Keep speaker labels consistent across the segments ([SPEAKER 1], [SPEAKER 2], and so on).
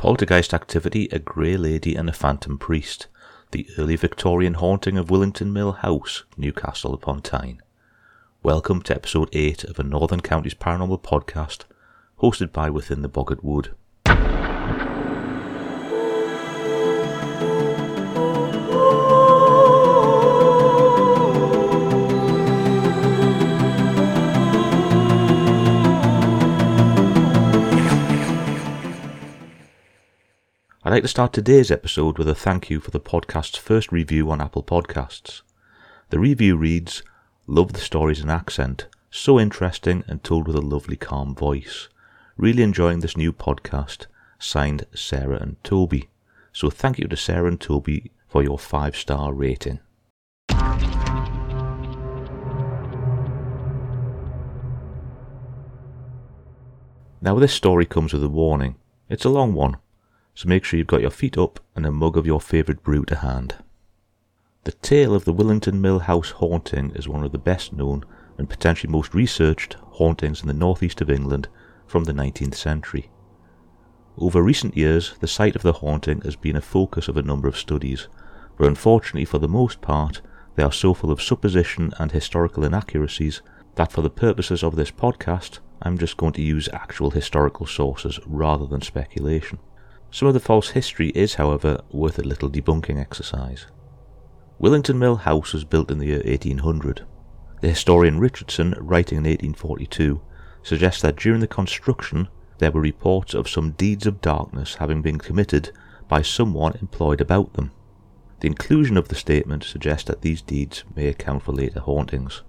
[SPEAKER 1] Poltergeist activity, a grey lady and a phantom priest. The early Victorian haunting of Willington Mill House, Newcastle upon Tyne. Welcome to episode 8 of a Northern Counties Paranormal podcast, hosted by Within the Boggart Wood. I'd like to start today's episode with a thank you for the podcast's first review on Apple Podcasts. The review reads, Love the stories and accent, so interesting and told with a lovely calm voice. Really enjoying this new podcast, signed Sarah and Toby. So thank you to Sarah and Toby for your five star rating. Now this story comes with a warning. It's a long one, so make sure you've got your feet up and a mug of your favourite brew to hand. The tale of the Willington Mill House haunting is one of the best known and potentially most researched hauntings in the northeast of England from the 19th century. Over recent years, the site of the haunting has been a focus of a number of studies, but unfortunately for the most part, they are so full of supposition and historical inaccuracies that for the purposes of this podcast, I'm just going to use actual historical sources rather than speculation. Some of the false history is, however, worth a little debunking exercise. Willington Mill House was built in the year 1800. The historian Richardson, writing in 1842, suggests that during the construction there were reports of some deeds of darkness having been committed by someone employed about them. The inclusion of the statement suggests that these deeds may account for later hauntings.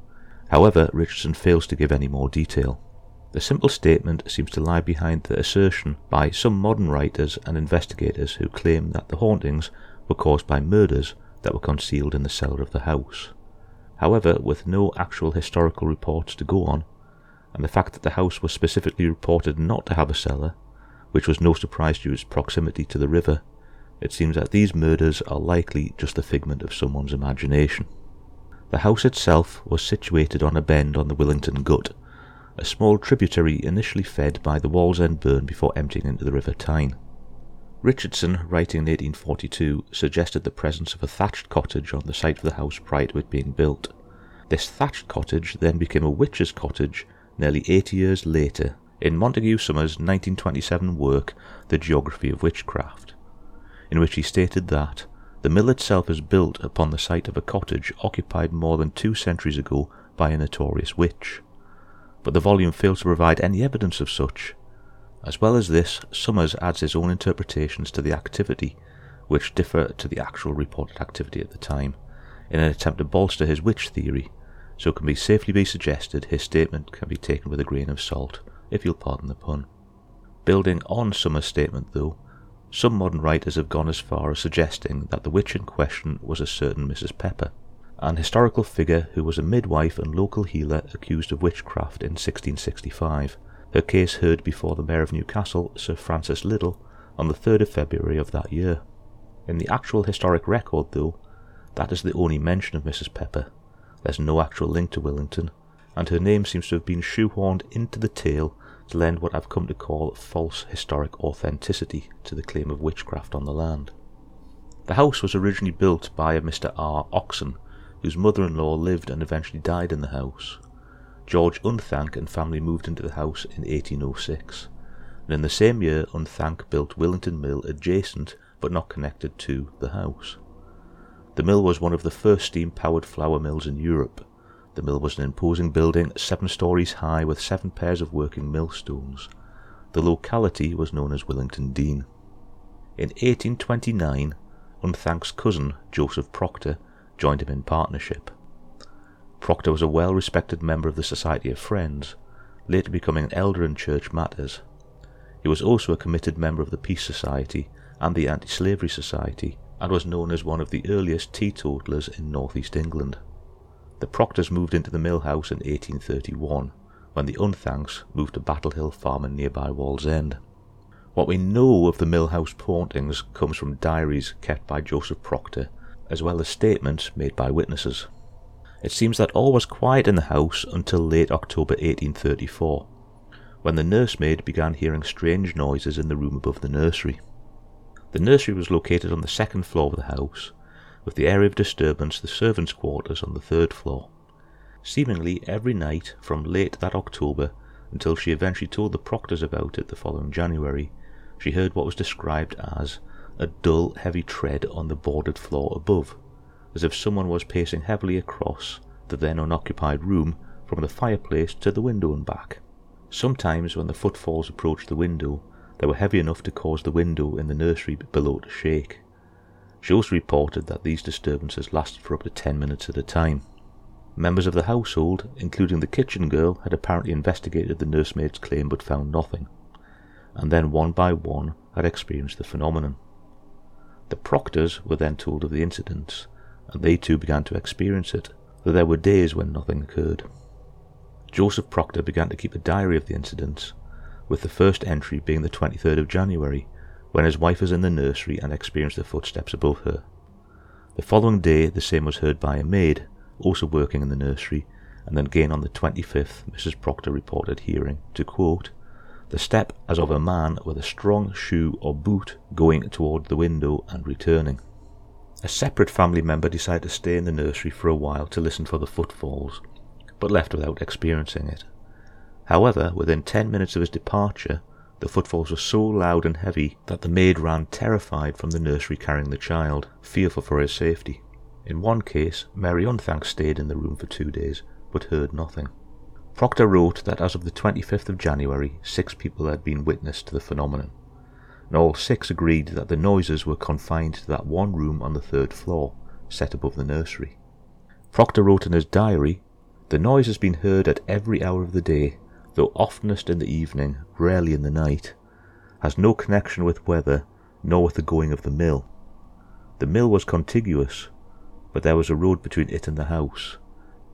[SPEAKER 1] However, Richardson fails to give any more detail. The simple statement seems to lie behind the assertion by some modern writers and investigators who claim that the hauntings were caused by murders that were concealed in the cellar of the house. However, with no actual historical reports to go on, and the fact that the house was specifically reported not to have a cellar, which was no surprise due to its proximity to the river, it seems that these murders are likely just the figment of someone's imagination. The house itself was situated on a bend on the Willington Gut, a small tributary initially fed by the Wallsend Burn before emptying into the River Tyne. Richardson, writing in 1842, suggested the presence of a thatched cottage on the site of the house prior to it being built. This thatched cottage then became a witch's cottage nearly 80 years later in Montague Summers' 1927 work, The Geography of Witchcraft, in which he stated that the mill itself is built upon the site of a cottage occupied more than two centuries ago by a notorious witch but the volume fails to provide any evidence of such. As well as this, Summers adds his own interpretations to the activity, which differ to the actual reported activity at the time, in an attempt to bolster his witch theory, so it can be safely be suggested his statement can be taken with a grain of salt, if you'll pardon the pun. Building on Summers' statement, though, some modern writers have gone as far as suggesting that the witch in question was a certain Mrs. Pepper, an historical figure who was a midwife and local healer accused of witchcraft in 1665. Her case heard before the Mayor of Newcastle, Sir Francis Liddell, on the 3rd of February of that year. In the actual historic record, though, that is the only mention of Mrs. Pepper. There's no actual link to Willington, and her name seems to have been shoehorned into the tale to lend what I've come to call false historic authenticity to the claim of witchcraft on the land. The house was originally built by a Mr. R. Oxon, whose mother-in-law lived and eventually died in the house. George Unthank and family moved into the house in 1806, and in the same year Unthank built Willington Mill adjacent but not connected to the house. The mill was one of the first steam-powered flour mills in Europe. The mill was an imposing building seven stories high with seven pairs of working millstones. The locality was known as Willington Dene. In 1829, Unthank's cousin, Joseph Proctor, joined him in partnership. Proctor was a well respected member of the Society of Friends, later becoming an elder in church matters. He was also a committed member of the Peace Society and the Anti Slavery Society, and was known as one of the earliest teetotalers in northeast England. The Proctors moved into the mill house in 1831, when the Unthanks moved to Battle Hill Farm in nearby Wallsend. What we know of the mill house hauntings comes from diaries kept by Joseph Proctor as well as statements made by witnesses. It seems that all was quiet in the house until late October 1834, when the nursemaid began hearing strange noises in the room above the nursery. The nursery was located on the second floor of the house, with the area of disturbance the servants' quarters on the third floor. Seemingly every night from late that October until she eventually told the proctors about it the following January, she heard what was described as a dull, heavy tread on the boarded floor above, as if someone was pacing heavily across the then unoccupied room from the fireplace to the window and back. Sometimes, when the footfalls approached the window, they were heavy enough to cause the window in the nursery below to shake. She also reported that these disturbances lasted for up to ten minutes at a time. Members of the household, including the kitchen girl, had apparently investigated the nursemaid's claim but found nothing, and then one by one had experienced the phenomenon. The proctors were then told of the incidents, and they too began to experience it, though there were days when nothing occurred. Joseph Proctor began to keep a diary of the incidents, with the first entry being the 23rd of January, when his wife was in the nursery and experienced the footsteps above her. The following day, the same was heard by a maid, also working in the nursery, and then again on the 25th, Mrs. Proctor reported hearing, to quote, the step as of a man with a strong shoe or boot going toward the window and returning. A separate family member decided to stay in the nursery for a while to listen for the footfalls, but left without experiencing it. However, within ten minutes of his departure, the footfalls were so loud and heavy that the maid ran terrified from the nursery carrying the child, fearful for his safety. In one case, Mary Unthank stayed in the room for two days, but heard nothing. Proctor wrote that as of the 25th of January, six people had been witness to the phenomenon, and all six agreed that the noises were confined to that one room on the third floor, set above the nursery. Proctor wrote in his diary, The noise has been heard at every hour of the day, though oftenest in the evening, rarely in the night, has no connection with weather, nor with the going of the mill. The mill was contiguous, but there was a road between it and the house.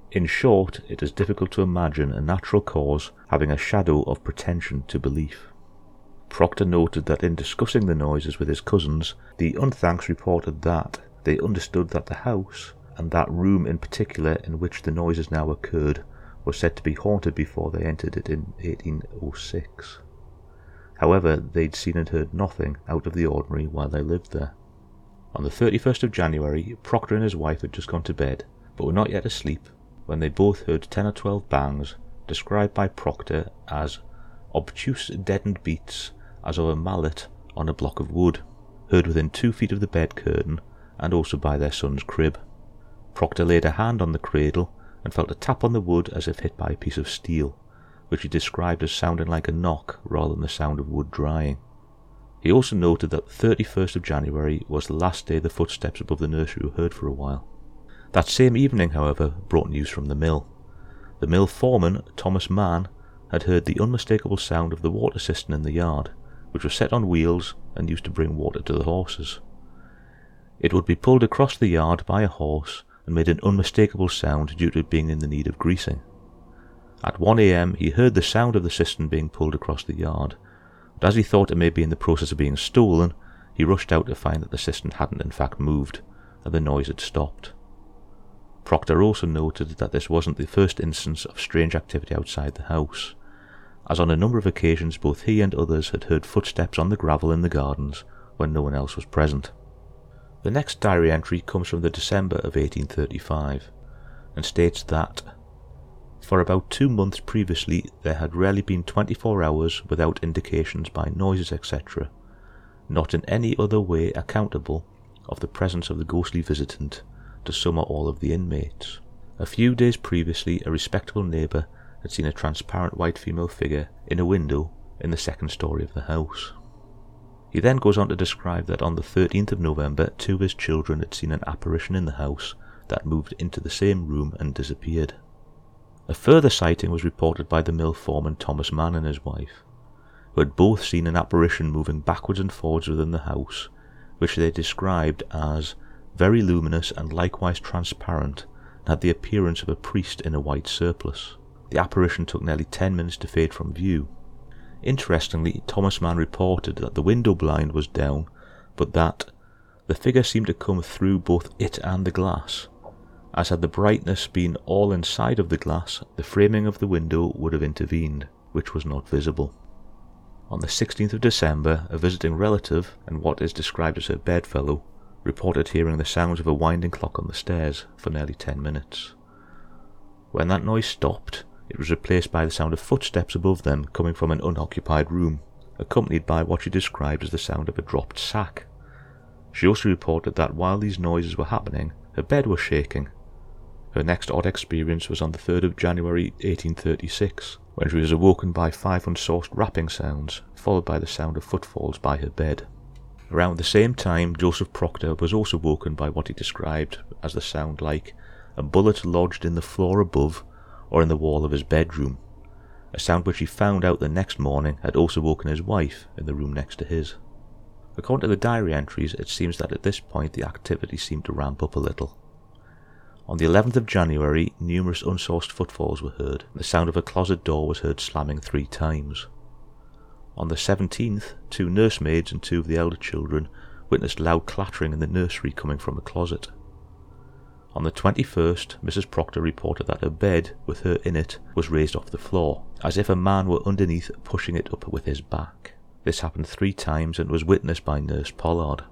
[SPEAKER 1] In short, it is difficult to imagine a natural cause having a shadow of pretension to belief. Proctor noted that in discussing the noises with his cousins, the Unthanks reported that they understood that the house, and that room in particular in which the noises now occurred, was said to be haunted before they entered it in 1806. However, they'd seen and heard nothing out of the ordinary while they lived there. On the 31st of January, Proctor and his wife had just gone to bed, but were not yet asleep, when they both heard ten or twelve bangs, described by Proctor as obtuse deadened beats as of a mallet on a block of wood, heard within two feet of the bed curtain and also by their son's crib. Proctor laid a hand on the cradle and felt a tap on the wood as if hit by a piece of steel, which he described as sounding like a knock rather than the sound of wood drying. He also noted that the 31st of January was the last day the footsteps above the nursery were heard for a while. That same evening, however, brought news from the mill. The mill foreman, Thomas Mann, had heard the unmistakable sound of the water cistern in the yard, which was set on wheels and used to bring water to the horses. It would be pulled across the yard by a horse and made an unmistakable sound due to it being in the need of greasing. At 1 a.m., he heard the sound of the cistern being pulled across the yard but as he thought it may be in the process of being stolen, he rushed out to find that the cistern hadn't in fact moved, and the noise had stopped. Proctor also noted that this wasn't the first instance of strange activity outside the house, as on a number of occasions both he and others had heard footsteps on the gravel in the gardens when no one else was present. The next diary entry comes from the December of 1835, and states that for about two months previously, there had rarely been 24 hours without indications by noises, etc., not in any other way accountable of the presence of the ghostly visitant to some or all of the inmates. A few days previously, a respectable neighbour had seen a transparent white female figure in a window in the second story of the house. He then goes on to describe that on the 13th of November, two of his children had seen an apparition in the house that moved into the same room and disappeared. A further sighting was reported by the mill foreman Thomas Mann and his wife, who had both seen an apparition moving backwards and forwards within the house, which they described as very luminous and likewise transparent, and had the appearance of a priest in a white surplice. The apparition took nearly ten minutes to fade from view. Interestingly, Thomas Mann reported that the window blind was down, but that the figure seemed to come through both it and the glass, as had the brightness been all inside of the glass, the framing of the window would have intervened, which was not visible. On the 16th of December, a visiting relative and what is described as her bedfellow reported hearing the sounds of a winding clock on the stairs for nearly 10 minutes. When that noise stopped, it was replaced by the sound of footsteps above them coming from an unoccupied room, accompanied by what she described as the sound of a dropped sack. She also reported that while these noises were happening, her bed was shaking. Her next odd experience was on the 3rd of January 1836, when she was awoken by five unsourced rapping sounds, followed by the sound of footfalls by her bed. Around the same time, Joseph Proctor was also woken by what he described as the sound like a bullet lodged in the floor above or in the wall of his bedroom, a sound which he found out the next morning had also woken his wife in the room next to his. According to the diary entries, it seems that at this point the activity seemed to ramp up a little. On the 11th of January, numerous unsourced footfalls were heard. The sound of a closet door was heard slamming three times. On the 17th, two nursemaids and two of the elder children witnessed loud clattering in the nursery coming from a closet. On the 21st, Mrs. Proctor reported that her bed, with her in it, was raised off the floor, as if a man were underneath pushing it up with his back. This happened three times and was witnessed by Nurse Pollard.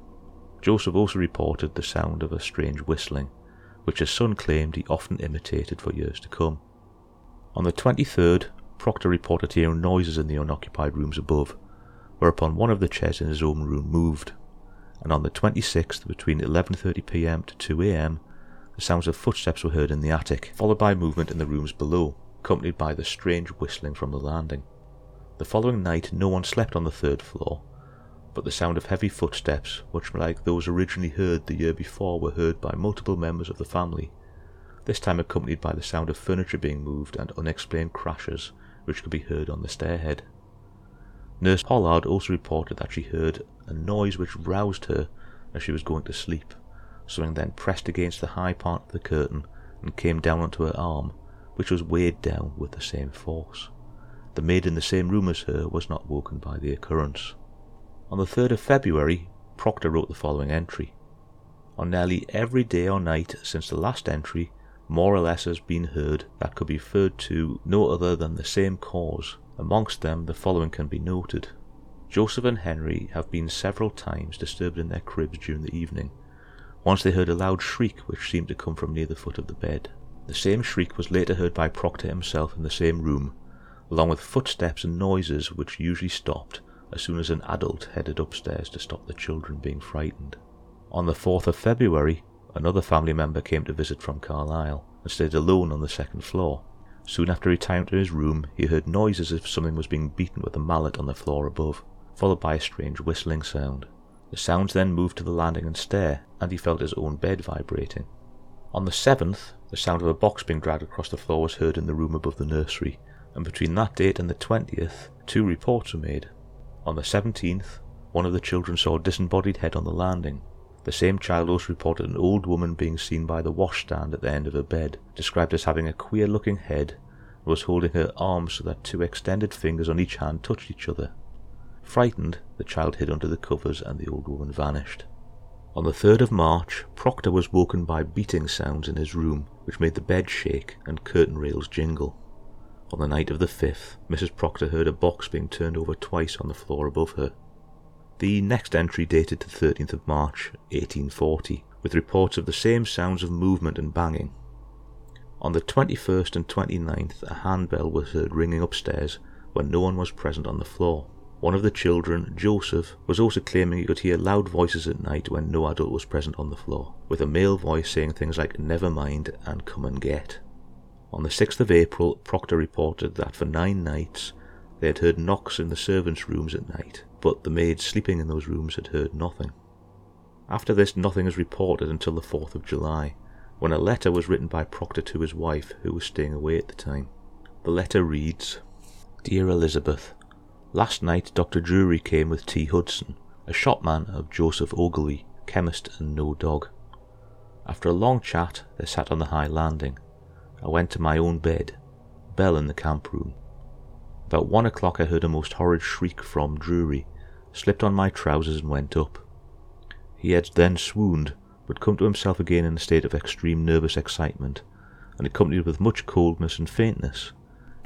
[SPEAKER 1] Joseph also reported the sound of a strange whistling, which his son claimed he often imitated for years to come. On the 23rd, Proctor reported hearing noises in the unoccupied rooms above, whereupon one of the chairs in his own room moved, and on the 26th, between 11.30pm to 2am, the sounds of footsteps were heard in the attic, followed by movement in the rooms below, accompanied by the strange whistling from the landing. The following night no one slept on the third floor, but the sound of heavy footsteps, much like those originally heard the year before, were heard by multiple members of the family, this time accompanied by the sound of furniture being moved and unexplained crashes which could be heard on the stairhead. Nurse Pollard also reported that she heard a noise which roused her as she was going to sleep. Something then pressed against the high part of the curtain and came down onto her arm, which was weighed down with the same force. The maid in the same room as her was not woken by the occurrence. On the 3rd of February, Proctor wrote the following entry. On nearly every day or night since the last entry, more or less has been heard that could be referred to no other than the same cause. Amongst them, the following can be noted. Joseph and Henry have been several times disturbed in their cribs during the evening, once they heard a loud shriek which seemed to come from near the foot of the bed. The same shriek was later heard by Proctor himself in the same room, along with footsteps and noises which usually stopped as soon as an adult headed upstairs to stop the children being frightened. On the 4th of February, another family member came to visit from Carlisle and stayed alone on the second floor. Soon after retiring to his room, he heard noises as if something was being beaten with a mallet on the floor above, followed by a strange whistling sound. The sounds then moved to the landing and stair, and he felt his own bed vibrating. On the 7th, the sound of a box being dragged across the floor was heard in the room above the nursery, and between that date and the 20th, two reports were made. On the 17th, one of the children saw a disembodied head on the landing. The same child also reported an old woman being seen by the washstand at the end of her bed, described as having a queer looking head, and was holding her arms so that two extended fingers on each hand touched each other. Frightened, the child hid under the covers and the old woman vanished. On the 3rd of March, Proctor was woken by beating sounds in his room, which made the bed shake and curtain rails jingle. On the night of the 5th, Mrs. Proctor heard a box being turned over twice on the floor above her. The next entry dated to 13th of March, 1840, with reports of the same sounds of movement and banging. On the 21st and 29th, a handbell was heard ringing upstairs when no one was present on the floor. One of the children, Joseph, was also claiming he could hear loud voices at night when no adult was present on the floor, with a male voice saying things like never mind and come and get. On the 6th of April, Proctor reported that for nine nights they had heard knocks in the servants' rooms at night, but the maids sleeping in those rooms had heard nothing. After this, nothing is reported until the 4th of July, when a letter was written by Proctor to his wife, who was staying away at the time. The letter reads Dear Elizabeth, Last night Dr. Drury came with T. Hudson, a shopman of Joseph Ogilvy, chemist and no dog. After a long chat, they sat on the high landing. I went to my own bed, Bell in the camp room. About one o'clock I heard a most horrid shriek from Drury, slipped on my trousers and went up. He had then swooned, but come to himself again in a state of extreme nervous excitement, and accompanied with much coldness and faintness.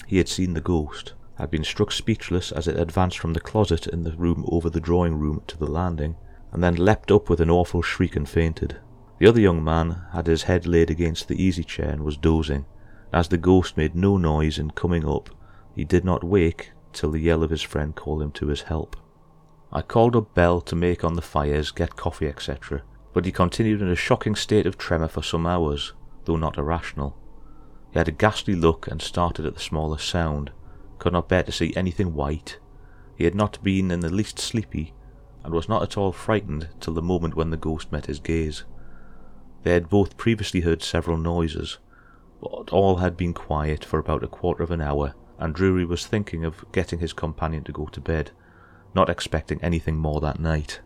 [SPEAKER 1] He had seen the ghost, had been struck speechless as it advanced from the closet in the room over the drawing room to the landing, and then leapt up with an awful shriek and fainted. The other young man had his head laid against the easy chair and was dozing. As the ghost made no noise in coming up, he did not wake till the yell of his friend called him to his help. I called up Bell to make on the fires, get coffee, etc., but he continued in a shocking state of tremor for some hours, though not irrational. He had a ghastly look and started at the smallest sound, could not bear to see anything white. He had not been in the least sleepy, and was not at all frightened till the moment when the ghost met his gaze. They had both previously heard several noises, but all had been quiet for about a quarter of an hour, and Drury was thinking of getting his companion to go to bed, not expecting anything more that night.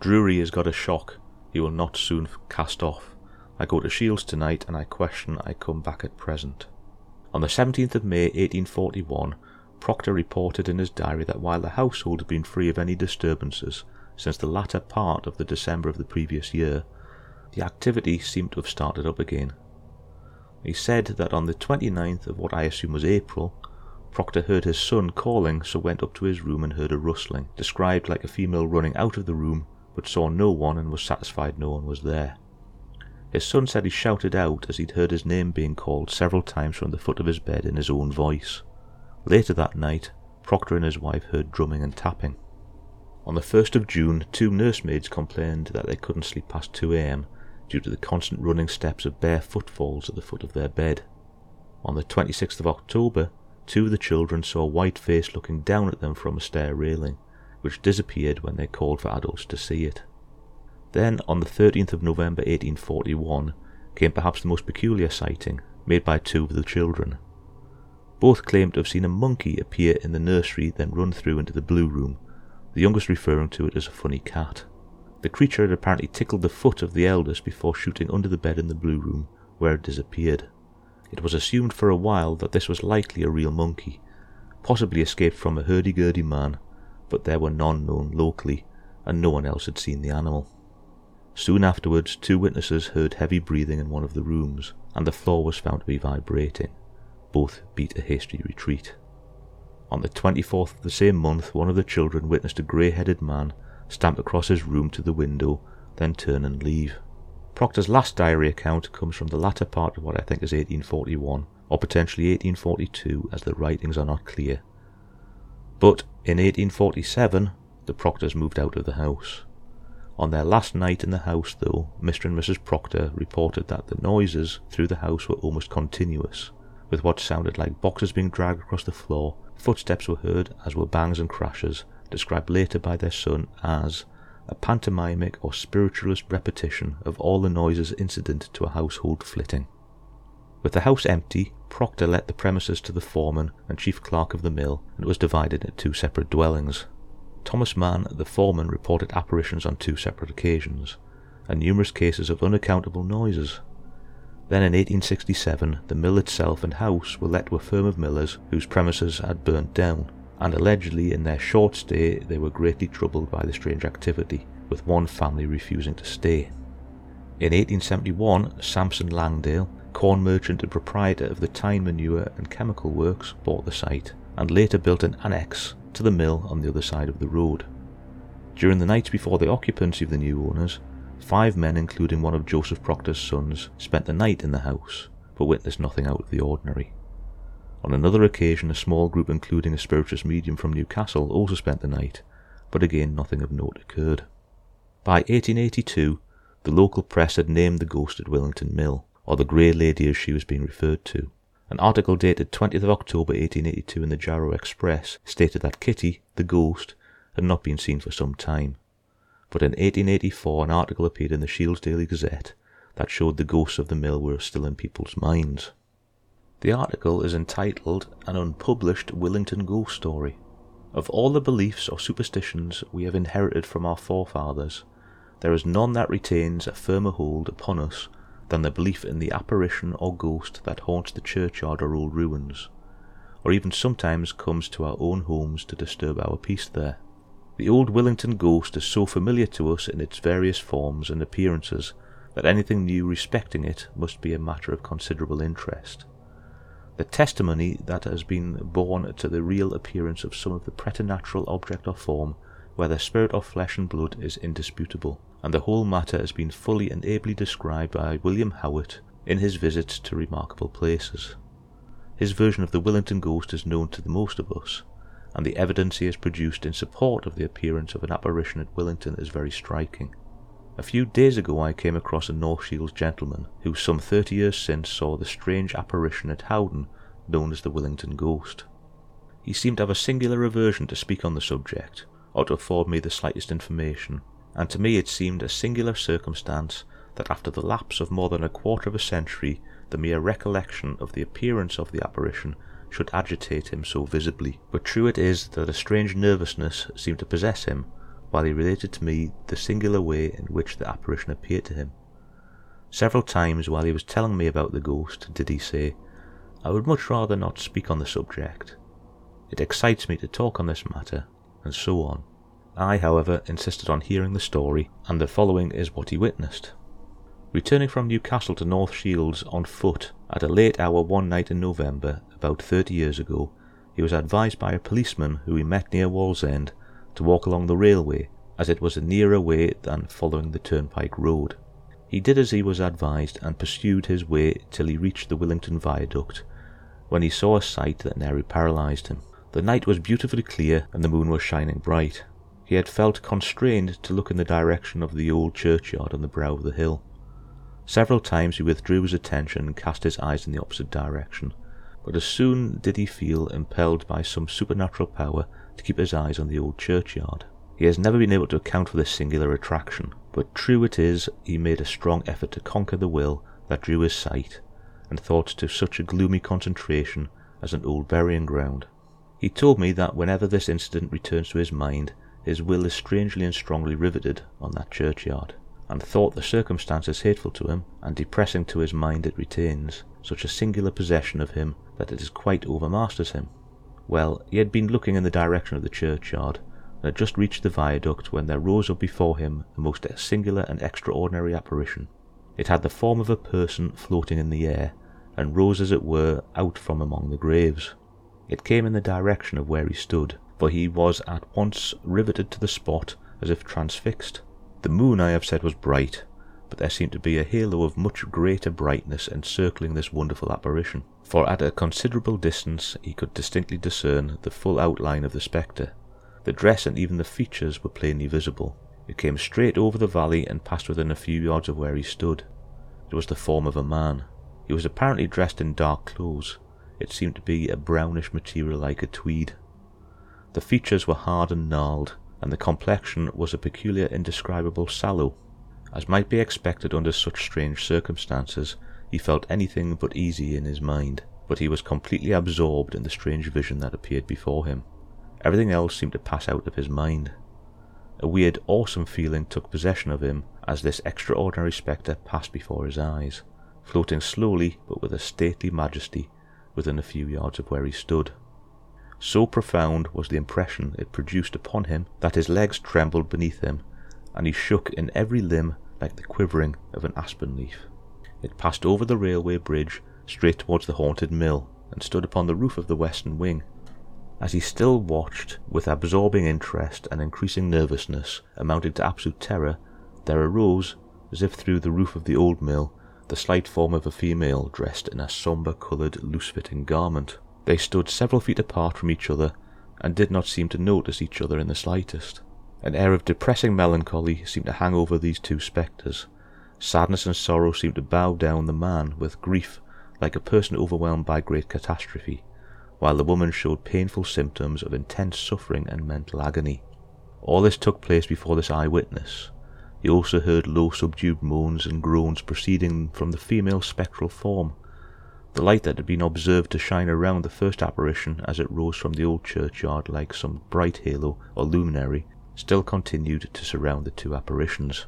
[SPEAKER 1] Drury has got a shock he will not soon cast off. I go to Shields tonight, and I question I come back at present. On the 17th of May 1841, Proctor reported in his diary that while the household had been free of any disturbances since the latter part of the December of the previous year, the activity seemed to have started up again. He said that on the 29th of what I assume was April, Proctor heard his son calling, so went up to his room and heard a rustling, described like a female running out of the room, but saw no one and was satisfied no one was there. His son said he shouted out as he'd heard his name being called several times from the foot of his bed in his own voice. Later that night, Proctor and his wife heard drumming and tapping. On the 1st of June, two nursemaids complained that they couldn't sleep past 2 a.m due to the constant running steps of bare footfalls at the foot of their bed. On the 26th of October, two of the children saw a white face looking down at them from a stair railing, which disappeared when they called for adults to see it. Then, on the 13th of November 1841, came perhaps the most peculiar sighting, made by two of the children. Both claimed to have seen a monkey appear in the nursery, then run through into the blue room, the youngest referring to it as a funny cat. The creature had apparently tickled the foot of the eldest before shooting under the bed in the blue room, where it disappeared. It was assumed for a while that this was likely a real monkey, possibly escaped from a hurdy-gurdy man, but there were none known locally, and no one else had seen the animal. Soon afterwards, two witnesses heard heavy breathing in one of the rooms, and the floor was found to be vibrating. Both beat a hasty retreat. On the 24th of the same month, one of the children witnessed a grey-headed man stamp across his room to the window, then turn and leave. Proctor's last diary account comes from the latter part of what I think is 1841, or potentially 1842, as the writings are not clear. But in 1847, the Proctors moved out of the house. On their last night in the house, though, Mr. and Mrs. Proctor reported that the noises through the house were almost continuous, with what sounded like boxes being dragged across the floor, footsteps were heard, as were bangs and crashes, described later by their son as a pantomimic or spiritualist repetition of all the noises incident to a household flitting. With the house empty, Proctor let the premises to the foreman and chief clerk of the mill, and it was divided into two separate dwellings. Thomas Mann, the foreman, reported apparitions on two separate occasions, and numerous cases of unaccountable noises. Then in 1867, the mill itself and house were let to a firm of millers whose premises had burnt down, and allegedly in their short stay they were greatly troubled by the strange activity, with one family refusing to stay. In 1871, Sampson Langdale, corn merchant and proprietor of the Tyne Manure and Chemical Works, bought the site, and later built an annex to the mill on the other side of the road. During the nights before the occupancy of the new owners, five men, including one of Joseph Proctor's sons, spent the night in the house, but witnessed nothing out of the ordinary. On another occasion, a small group, including a spirituous medium from Newcastle, also spent the night, but again nothing of note occurred. By 1882, the local press had named the ghost at Willington Mill, or the Grey Lady as she was being referred to. An article dated 20th of October 1882 in the Jarrow Express stated that Kitty, the ghost, had not been seen for some time. But in 1884 an article appeared in the Shields Daily Gazette that showed the ghosts of the mill were still in people's minds. The article is entitled An Unpublished Willington Ghost Story. Of all the beliefs or superstitions we have inherited from our forefathers, there is none that retains a firmer hold upon us than the belief in the apparition or ghost that haunts the churchyard or old ruins, or even sometimes comes to our own homes to disturb our peace there. The old Willington ghost is so familiar to us in its various forms and appearances that anything new respecting it must be a matter of considerable interest. The testimony that has been borne to the real appearance of some of the preternatural object or form, whether spirit or flesh and blood, is indisputable, and the whole matter has been fully and ably described by William Howitt in his visits to remarkable places. His version of the Willington ghost is known to the most of us, and the evidence he has produced in support of the appearance of an apparition at Willington is very striking. A few days ago I came across a North Shields gentleman who some thirty years since saw the strange apparition at Howdon known as the Willington Ghost. He seemed to have a singular aversion to speak on the subject, or to afford me the slightest information, and to me it seemed a singular circumstance that after the lapse of more than a quarter of a century the mere recollection of the appearance of the apparition should agitate him so visibly. But true it is that a strange nervousness seemed to possess him while he related to me the singular way in which the apparition appeared to him. Several times while he was telling me about the ghost did he say, I would much rather not speak on the subject. It excites me to talk on this matter, and so on. I, however, insisted on hearing the story, and the following is what he witnessed. Returning from Newcastle to North Shields on foot at a late hour one night in November, about thirty years ago, he was advised by a policeman who he met near Wallsend to walk along the railway, as it was a nearer way than following the turnpike road. He did as he was advised and pursued his way till he reached the Willington Viaduct, when he saw a sight that nearly paralysed him. The night was beautifully clear and the moon was shining bright. He had felt constrained to look in the direction of the old churchyard on the brow of the hill. Several times he withdrew his attention and cast his eyes in the opposite direction, but as soon did he feel impelled by some supernatural power to keep his eyes on the old churchyard. He has never been able to account for this singular attraction, but true it is he made a strong effort to conquer the will that drew his sight and thought to such a gloomy concentration as an old burying ground. He told me that whenever this incident returns to his mind, his will is strangely and strongly riveted on that churchyard, and thought the circumstances hateful to him and depressing to his mind it retains such a singular possession of him that it quite overmasters him. Well, he had been looking in the direction of the churchyard, and had just reached the viaduct when there rose up before him a most singular and extraordinary apparition. It had the form of a person floating in the air, and rose as it were out from among the graves. It came in the direction of where he stood, for he was at once riveted to the spot as if transfixed. The moon, I have said, was bright, but there seemed to be a halo of much greater brightness encircling this wonderful apparition for at a considerable distance he could distinctly discern the full outline of the spectre. The dress and even the features were plainly visible. It came straight over the valley and passed within a few yards of where he stood. It was the form of a man. He was apparently dressed in dark clothes. It seemed to be a brownish material like a tweed. The features were hard and gnarled, and the complexion was a peculiar indescribable sallow. As might be expected under such strange circumstances, he felt anything but easy in his mind, but he was completely absorbed in the strange vision that appeared before him. Everything else seemed to pass out of his mind. A weird, awesome feeling took possession of him as this extraordinary spectre passed before his eyes, floating slowly but with a stately majesty within a few yards of where he stood. So profound was the impression it produced upon him that his legs trembled beneath him, and he shook in every limb like the quivering of an aspen leaf. It passed over the railway bridge straight towards the haunted mill and stood upon the roof of the western wing. As he still watched with absorbing interest and increasing nervousness amounting to absolute terror, there arose, as if through the roof of the old mill, the slight form of a female dressed in a sombre coloured loose-fitting garment. They stood several feet apart from each other and did not seem to notice each other in the slightest. An air of depressing melancholy seemed to hang over these two spectres, Sadness and sorrow seemed to bow down the man with grief like a person overwhelmed by great catastrophe, while the woman showed painful symptoms of intense suffering and mental agony. All this took place before this eyewitness. He also heard low subdued moans and groans proceeding from the female spectral form. The light that had been observed to shine around the first apparition as it rose from the old churchyard like some bright halo or luminary still continued to surround the two apparitions.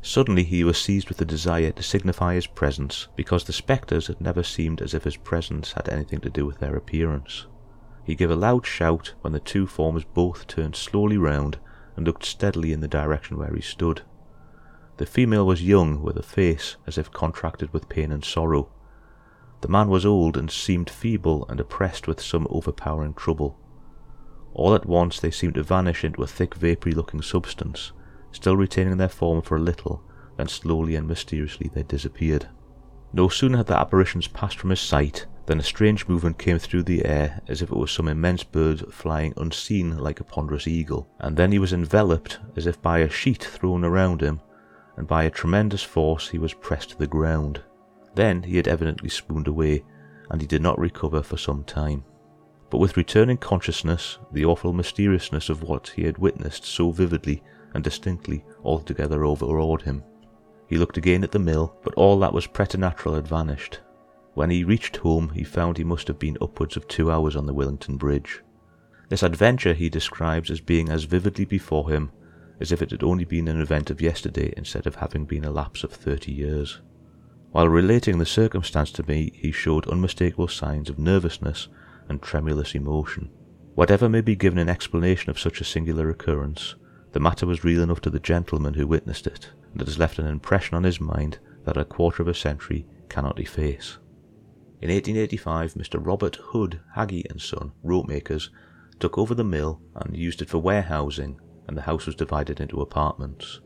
[SPEAKER 1] Suddenly he was seized with a desire to signify his presence, because the spectres had never seemed as if his presence had anything to do with their appearance. He gave a loud shout when the two forms both turned slowly round and looked steadily in the direction where he stood. The female was young, with a face as if contracted with pain and sorrow. The man was old and seemed feeble and oppressed with some overpowering trouble. All at once they seemed to vanish into a thick vapory looking substance, still retaining their form for a little, then slowly and mysteriously they disappeared. No sooner had the apparitions passed from his sight than a strange movement came through the air as if it was some immense bird flying unseen like a ponderous eagle, and then he was enveloped as if by a sheet thrown around him, and by a tremendous force he was pressed to the ground. Then he had evidently swooned away, and he did not recover for some time. But with returning consciousness, the awful mysteriousness of what he had witnessed so vividly and distinctly altogether overawed him. He looked again at the mill, but all that was preternatural had vanished. When he reached home, he found he must have been upwards of two hours on the Willington Bridge. This adventure he describes as being as vividly before him as if it had only been an event of yesterday instead of having been a lapse of thirty years. While relating the circumstance to me, he showed unmistakable signs of nervousness and tremulous emotion. Whatever may be given in explanation of such a singular occurrence, the matter was real enough to the gentleman who witnessed it, and it has left an impression on his mind that a quarter of a century cannot efface. In 1885, Mr. Robert Hood, Haggie and Son, rope makers, took over the mill and used it for warehousing, and the house was divided into apartments.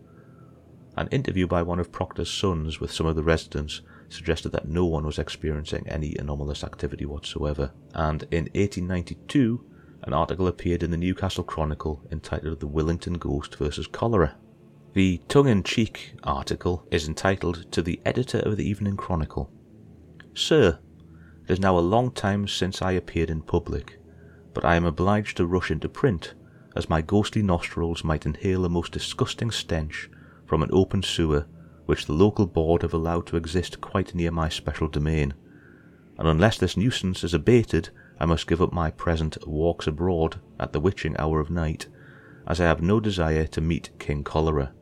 [SPEAKER 1] An interview by one of Proctor's sons with some of the residents suggested that no one was experiencing any anomalous activity whatsoever, and in 1892 an article appeared in the Newcastle Chronicle entitled The Willington Ghost versus Cholera. The tongue in cheek article is entitled To the Editor of the Evening Chronicle Sir, It is now a long time since I appeared in public, but I am obliged to rush into print, as my ghostly nostrils might inhale a most disgusting stench from an open sewer which the local board have allowed to exist quite near my special domain, and unless this nuisance is abated I must give up my present walks abroad at the witching hour of night, as I have no desire to meet King Cholera,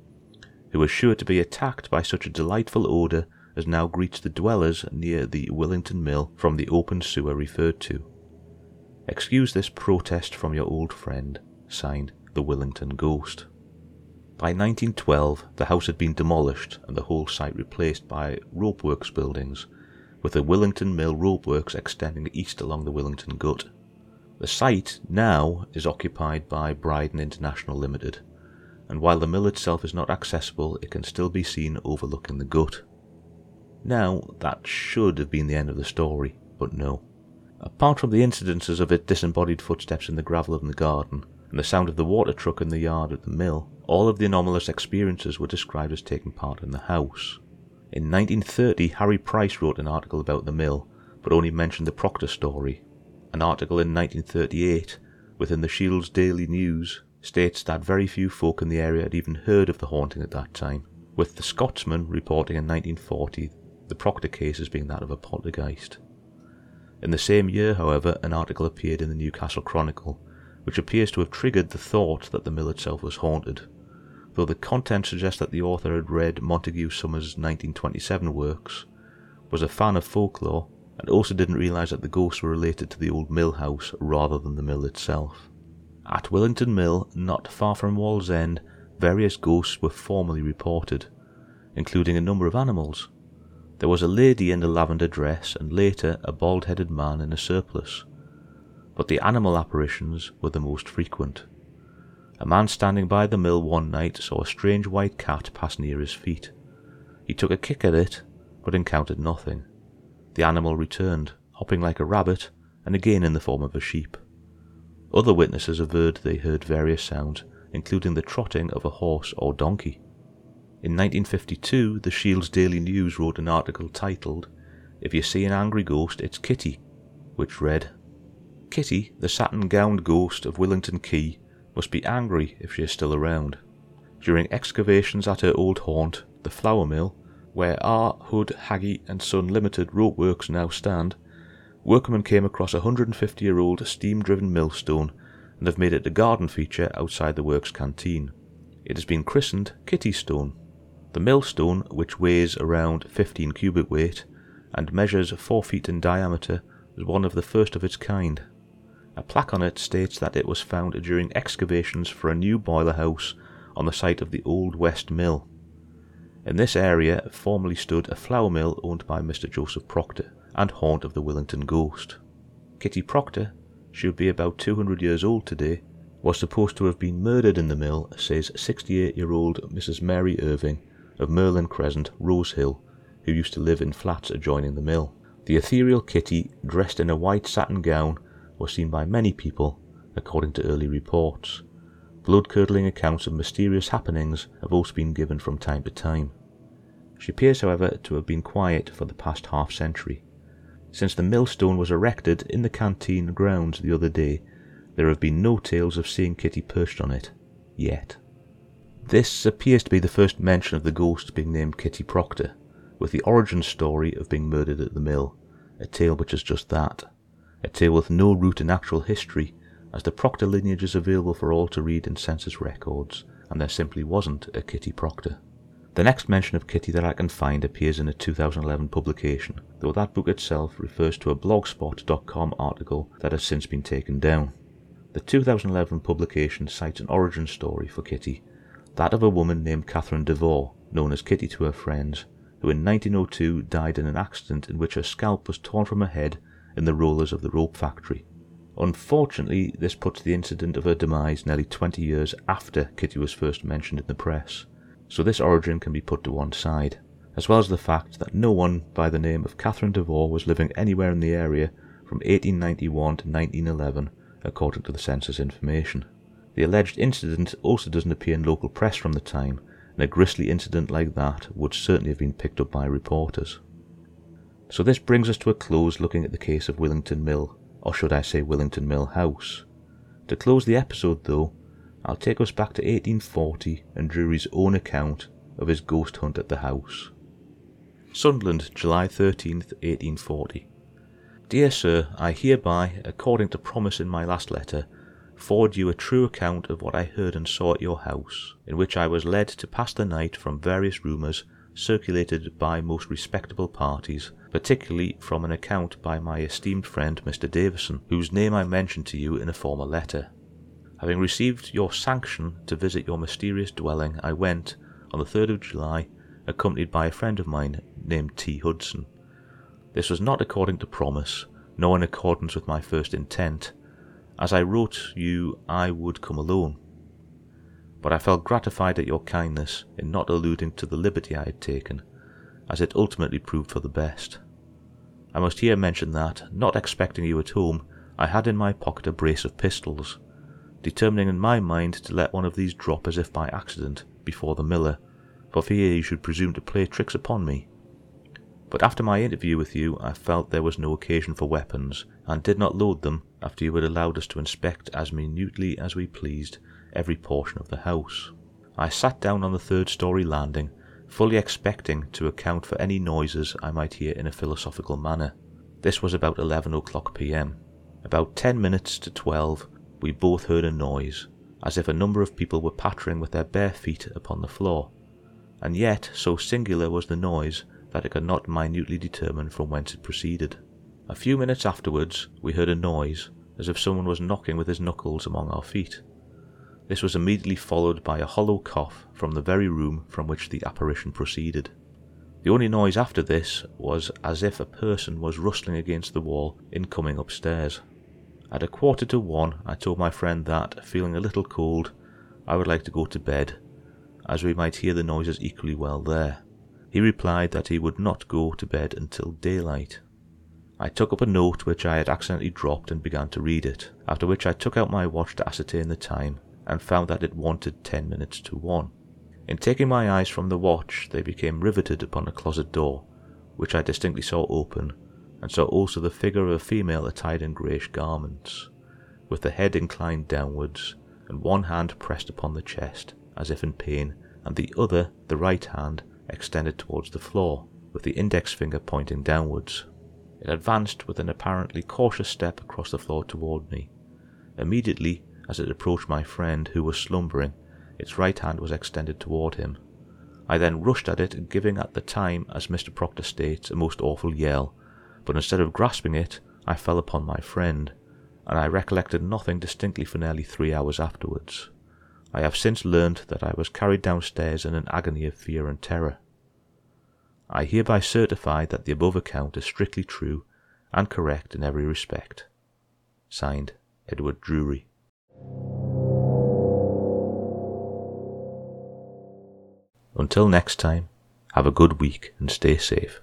[SPEAKER 1] who is sure to be attacked by such a delightful odour as now greets the dwellers near the Willington Mill from the open sewer referred to. Excuse this protest from your old friend, signed the Willington Ghost. By 1912, the house had been demolished and the whole site replaced by ropeworks buildings, with the Willington Mill ropeworks extending east along the Willington Gut. The site now is occupied by Bridon International Limited, and while the mill itself is not accessible, it can still be seen overlooking the gut. Now, that should have been the end of the story, but no. Apart from the incidences of its disembodied footsteps in the gravel of the garden, and the sound of the water truck in the yard at the mill, all of the anomalous experiences were described as taking part in the house. In 1930, Harry Price wrote an article about the mill, but only mentioned the Proctor story. An article in 1938, within the Shields Daily News, states that very few folk in the area had even heard of the haunting at that time, with the Scotsman reporting in 1940 the Proctor case as being that of a poltergeist. In the same year, however, an article appeared in the Newcastle Chronicle which appears to have triggered the thought that the mill itself was haunted, though the content suggests that the author had read Montague Summers' 1927 works, was a fan of folklore, and also didn't realise that the ghosts were related to the old mill house rather than the mill itself. At Willington Mill, not far from Wallsend, various ghosts were formerly reported, including a number of animals. There was a lady in a lavender dress, and later a bald headed man in a surplice but the animal apparitions were the most frequent. A man standing by the mill one night saw a strange white cat pass near his feet. He took a kick at it, but encountered nothing. The animal returned, hopping like a rabbit, and again in the form of a sheep. Other witnesses averred they heard various sounds, including the trotting of a horse or donkey. In 1952, the Shields Daily News wrote an article titled, If You See an Angry Ghost, It's Kitty, which read, Kitty, the satin gowned ghost of Willington Quay, must be angry if she is still around. During excavations at her old haunt, the flour mill, where R. Hood, Haggie and Son Limited rope works now stand, workmen came across a 150 year old steam driven millstone and have made it a garden feature outside the works canteen. It has been christened Kitty Stone. The millstone, which weighs around 15 cubic weight and measures 4 feet in diameter, is one of the first of its kind. A plaque on it states that it was found during excavations for a new boiler house on the site of the Old West Mill. In this area formerly stood a flour mill owned by Mr. Joseph Proctor, and haunt of the Willington ghost. Kitty Proctor, she would be about 200 years old today, was supposed to have been murdered in the mill, says 68 year old Mrs. Mary Irving of Merlin Crescent, Rose Hill, who used to live in flats adjoining the mill. The ethereal Kitty, dressed in a white satin gown, was seen by many people, according to early reports. Blood curdling accounts of mysterious happenings have also been given from time to time. She appears, however, to have been quiet for the past half century. Since the millstone was erected in the canteen grounds the other day, there have been no tales of seeing Kitty perched on it. Yet. This appears to be the first mention of the ghost being named Kitty Proctor, with the origin story of being murdered at the mill, a tale which is just that, a tale with no root in actual history, as the Proctor lineage is available for all to read in census records, and there simply wasn't a Kitty Proctor. The next mention of Kitty that I can find appears in a 2011 publication, though that book itself refers to a blogspot.com article that has since been taken down. The 2011 publication cites an origin story for Kitty, that of a woman named Catherine Devore, known as Kitty to her friends, who in 1902 died in an accident in which her scalp was torn from her head the rollers of the rope factory. Unfortunately, this puts the incident of her demise nearly 20 years after Kitty was first mentioned in the press, so this origin can be put to one side, as well as the fact that no one by the name of Catherine Devore was living anywhere in the area from 1891 to 1911, according to the census information. The alleged incident also doesn't appear in local press from the time, and a grisly incident like that would certainly have been picked up by reporters. So this brings us to a close looking at the case of Willington Mill, or should I say Willington Mill House. To close the episode, though, I'll take us back to 1840 and Drury's own account of his ghost hunt at the house. Sunderland, July 13th, 1840. Dear Sir, I hereby, according to promise in my last letter, forward you a true account of what I heard and saw at your house, in which I was led to pass the night from various rumours circulated by most respectable parties, particularly from an account by my esteemed friend Mr. Davison, whose name I mentioned to you in a former letter. Having received your sanction to visit your mysterious dwelling, I went, on the 3rd of July, accompanied by a friend of mine named T. Hudson. This was not according to promise, nor in accordance with my first intent, as I wrote you I would come alone. But I felt gratified at your kindness in not alluding to the liberty I had taken, as it ultimately proved for the best. I must here mention that, not expecting you at home, I had in my pocket a brace of pistols, determining in my mind to let one of these drop as if by accident before the miller, for fear he should presume to play tricks upon me. But after my interview with you, I felt there was no occasion for weapons, and did not load them after you had allowed us to inspect as minutely as we pleased every portion of the house. I sat down on the third story landing, fully expecting to account for any noises I might hear in a philosophical manner. This was about 11 o'clock p.m. About ten minutes to twelve, we both heard a noise, as if a number of people were pattering with their bare feet upon the floor, and yet so singular was the noise that I could not minutely determine from whence it proceeded. A few minutes afterwards, we heard a noise as if someone was knocking with his knuckles among our feet. This was immediately followed by a hollow cough from the very room from which the apparition proceeded. The only noise after this was as if a person was rustling against the wall in coming upstairs. At a quarter to one, I told my friend that, feeling a little cold, I would like to go to bed, as we might hear the noises equally well there. He replied that he would not go to bed until daylight. I took up a note which I had accidentally dropped and began to read it, after which I took out my watch to ascertain the time and found that it wanted ten minutes to one. In taking my eyes from the watch, they became riveted upon a closet door, which I distinctly saw open and saw also the figure of a female attired in greyish garments, with the head inclined downwards, and one hand pressed upon the chest, as if in pain, and the other, the right hand, extended towards the floor, with the index finger pointing downwards. It advanced with an apparently cautious step across the floor toward me. Immediately, as it approached my friend, who was slumbering, its right hand was extended toward him. I then rushed at it, giving at the time, as Mr. Proctor states, a most awful yell, but instead of grasping it, I fell upon my friend, and I recollected nothing distinctly for nearly three hours afterwards. I have since learned that I was carried downstairs in an agony of fear and terror. I hereby certify that the above account is strictly true, and correct in every respect. Signed, Edward Drury. Until next time, have a good week and stay safe.